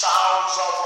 sounds of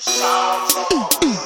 Sounds.